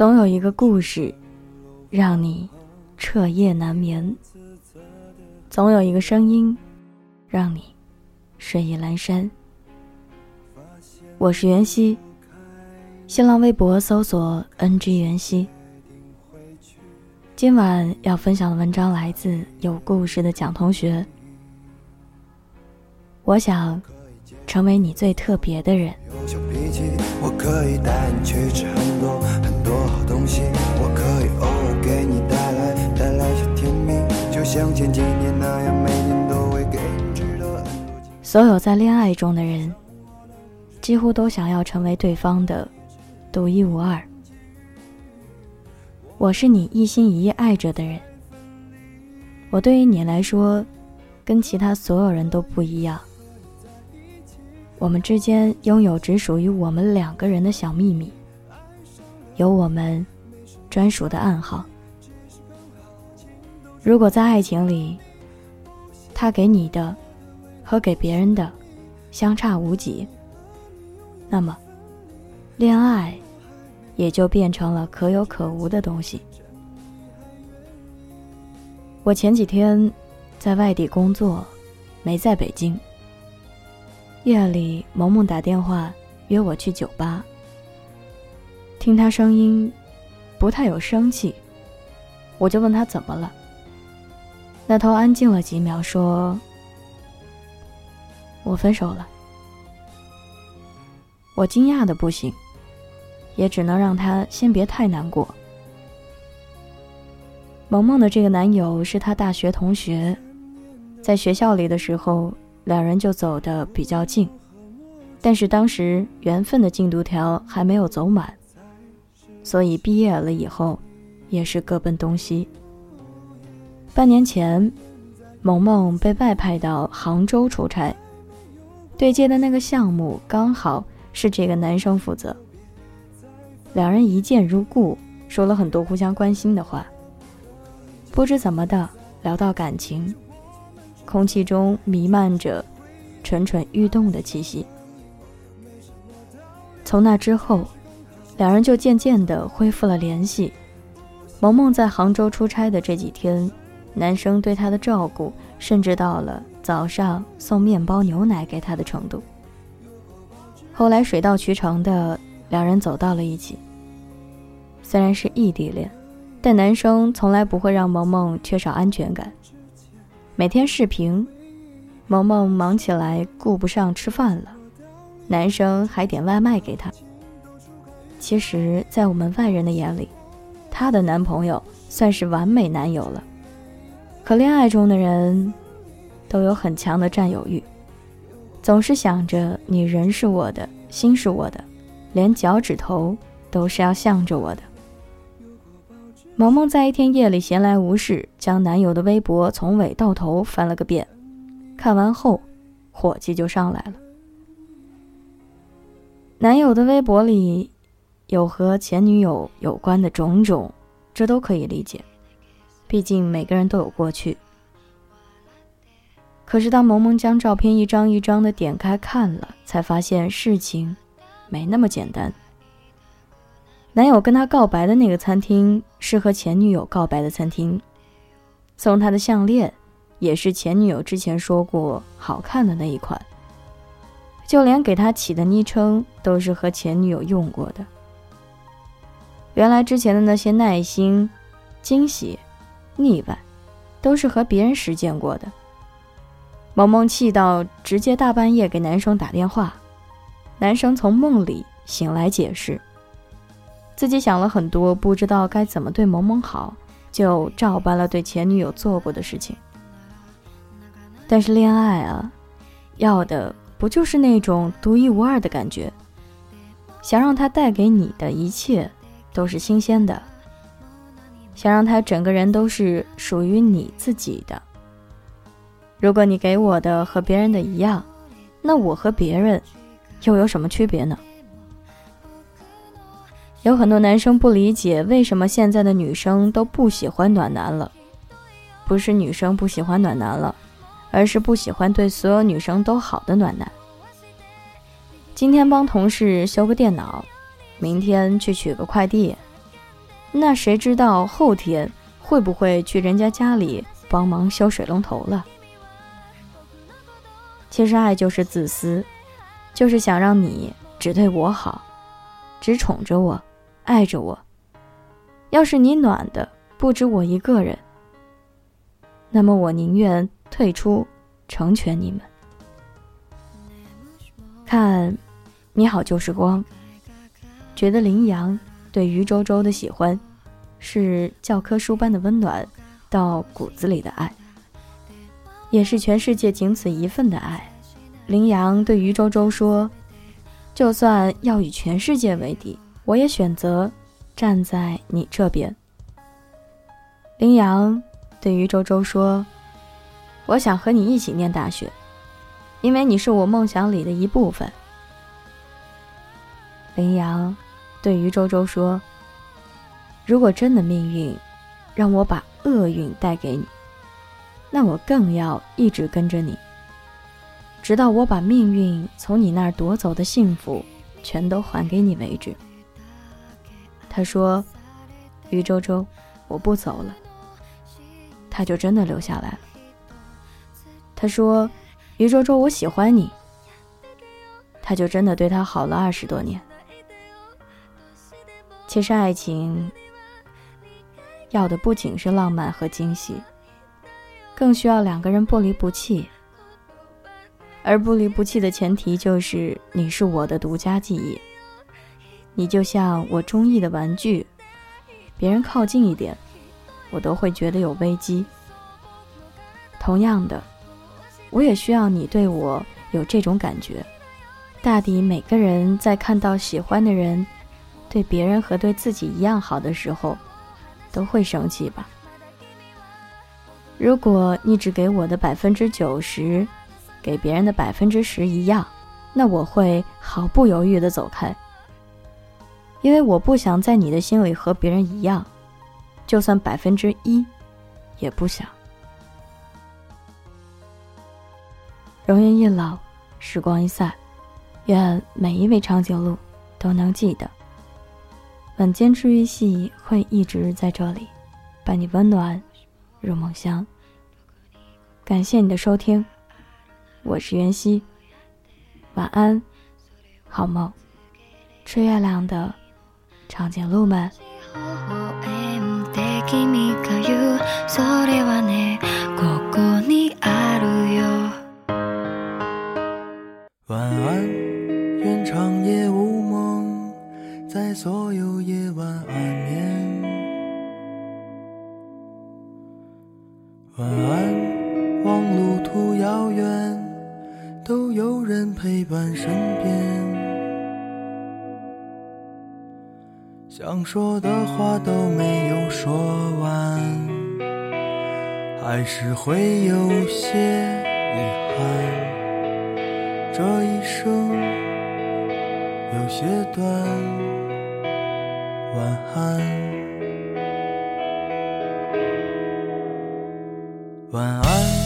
总有一个故事，让你彻夜难眠；总有一个声音，让你睡意阑珊。我是袁熙，新浪微博搜索 “ng 袁熙”。今晚要分享的文章来自有故事的蒋同学。我想成为你最特别的人。有小脾气，我可以带你去吃很多所有在恋爱中的人，几乎都想要成为对方的独一无二。我是你一心一意爱着的人，我对于你来说，跟其他所有人都不一样。我们之间拥有只属于我们两个人的小秘密，有我们专属的暗号。如果在爱情里，他给你的和给别人的相差无几，那么恋爱也就变成了可有可无的东西。我前几天在外地工作，没在北京。夜里，萌萌打电话约我去酒吧。听她声音，不太有生气，我就问她怎么了。那头安静了几秒，说：“我分手了。”我惊讶的不行，也只能让他先别太难过。萌萌的这个男友是她大学同学，在学校里的时候。两人就走得比较近，但是当时缘分的进度条还没有走满，所以毕业了以后，也是各奔东西。半年前，萌萌被外派到杭州出差，对接的那个项目刚好是这个男生负责。两人一见如故，说了很多互相关心的话。不知怎么的，聊到感情。空气中弥漫着蠢蠢欲动的气息。从那之后，两人就渐渐地恢复了联系。萌萌在杭州出差的这几天，男生对她的照顾，甚至到了早上送面包、牛奶给他的程度。后来水到渠成的，两人走到了一起。虽然是异地恋，但男生从来不会让萌萌缺少安全感。每天视频，萌萌忙起来顾不上吃饭了，男生还点外卖给她。其实，在我们外人的眼里，她的男朋友算是完美男友了。可恋爱中的人，都有很强的占有欲，总是想着你人是我的，心是我的，连脚趾头都是要向着我的。萌萌在一天夜里闲来无事，将男友的微博从尾到头翻了个遍。看完后，火气就上来了。男友的微博里有和前女友有关的种种，这都可以理解，毕竟每个人都有过去。可是当萌萌将照片一张一张的点开看了，才发现事情没那么简单。男友跟她告白的那个餐厅是和前女友告白的餐厅，送她的项链也是前女友之前说过好看的那一款，就连给他起的昵称都是和前女友用过的。原来之前的那些耐心、惊喜、腻歪，都是和别人实践过的。萌萌气到直接大半夜给男生打电话，男生从梦里醒来解释。自己想了很多，不知道该怎么对萌萌好，就照搬了对前女友做过的事情。但是恋爱啊，要的不就是那种独一无二的感觉？想让他带给你的一切都是新鲜的，想让他整个人都是属于你自己的。如果你给我的和别人的一样，那我和别人又有什么区别呢？有很多男生不理解为什么现在的女生都不喜欢暖男了，不是女生不喜欢暖男了，而是不喜欢对所有女生都好的暖男。今天帮同事修个电脑，明天去取个快递，那谁知道后天会不会去人家家里帮忙修水龙头了？其实爱就是自私，就是想让你只对我好，只宠着我，爱着我。要是你暖的不止我一个人，那么我宁愿退出，成全你们。看，你好就是光。觉得林阳对于周周的喜欢，是教科书般的温暖，到骨子里的爱，也是全世界仅此一份的爱。林阳对于周周说：“就算要与全世界为敌，我也选择。”站在你这边，林阳对于周周说：“我想和你一起念大学，因为你是我梦想里的一部分。”林阳对于周周说：“如果真的命运让我把厄运带给你，那我更要一直跟着你，直到我把命运从你那儿夺走的幸福全都还给你为止。”他说：“于周周，我不走了。”他就真的留下来了。他说：“于周周，我喜欢你。”他就真的对他好了二十多年。其实爱情要的不仅是浪漫和惊喜，更需要两个人不离不弃。而不离不弃的前提就是你是我的独家记忆。你就像我中意的玩具，别人靠近一点，我都会觉得有危机。同样的，我也需要你对我有这种感觉。大抵每个人在看到喜欢的人对别人和对自己一样好的时候，都会生气吧。如果你只给我的百分之九十，给别人的百分之十一样，那我会毫不犹豫的走开。因为我不想在你的心里和别人一样，就算百分之一，也不想。容颜一老，时光一散，愿每一位长颈鹿都能记得，晚间治愈系会一直在这里，伴你温暖入梦乡。感谢你的收听，我是袁熙，晚安，好梦，吃月亮的。长颈鹿们。晚安，愿长夜无梦，在所有夜晚安眠。晚安，望路途遥远，都有人陪伴身边。想说的话都没有说完，还是会有些遗憾。这一生有些短，晚安，晚安。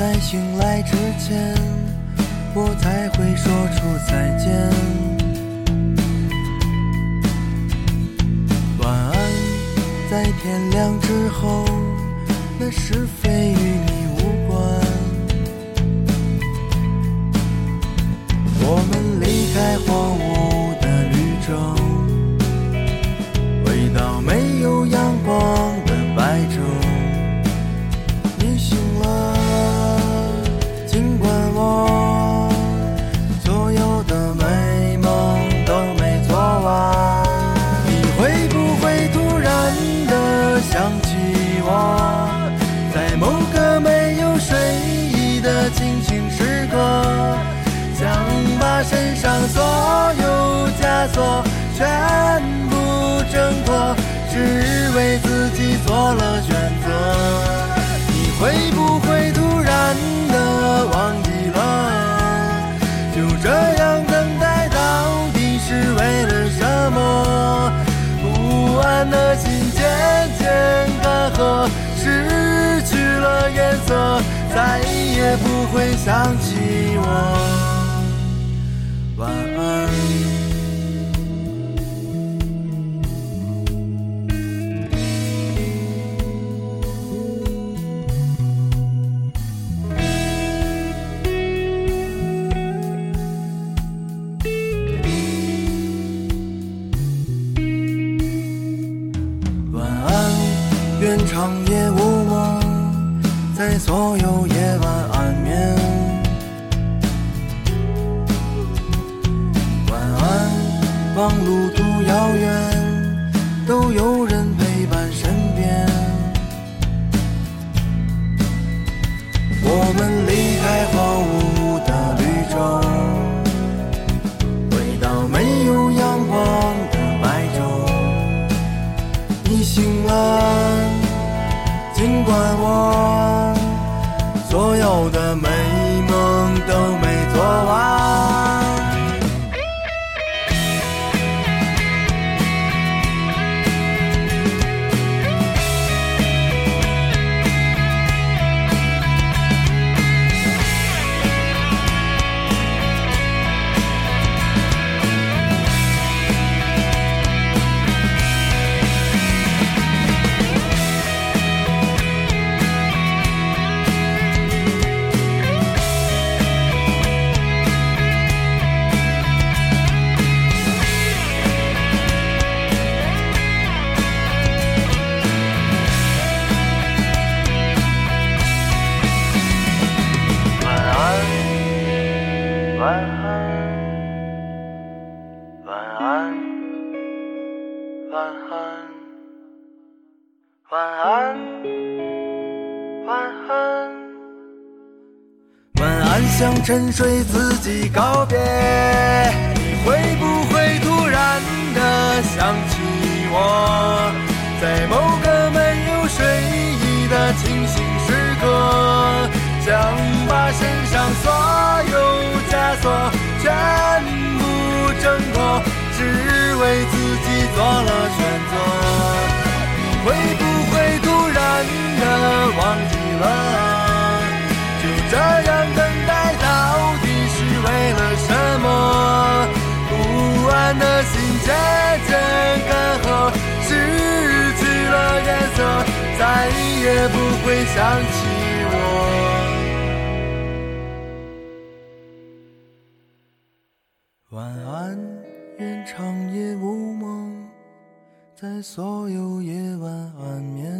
在醒来之前，我才会说出再见。晚安在天亮之后，那是非与你无关。我们只为自己做了选择。你会不会突然的忘记了？就这样等待到底是为了什么？不安的心渐渐干涸，失去了颜色，再也不会想起我。长夜无梦，在所有夜晚安眠。晚安，望路途遥远，都有人陪伴身边。我们离开荒芜晚安，向沉睡自己告别。你会不会突然的想起我，在某个没有睡意的清醒时刻？想把身上所有枷锁全部挣脱，只为自己做了选择。你会不会突然的忘记了？的心渐渐干涸，失去了颜色，再也不会想起我。晚安，愿长夜无梦，在所有夜晚安眠。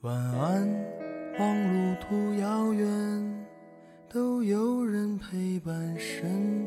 晚安，望路途遥远，都有人陪伴身边。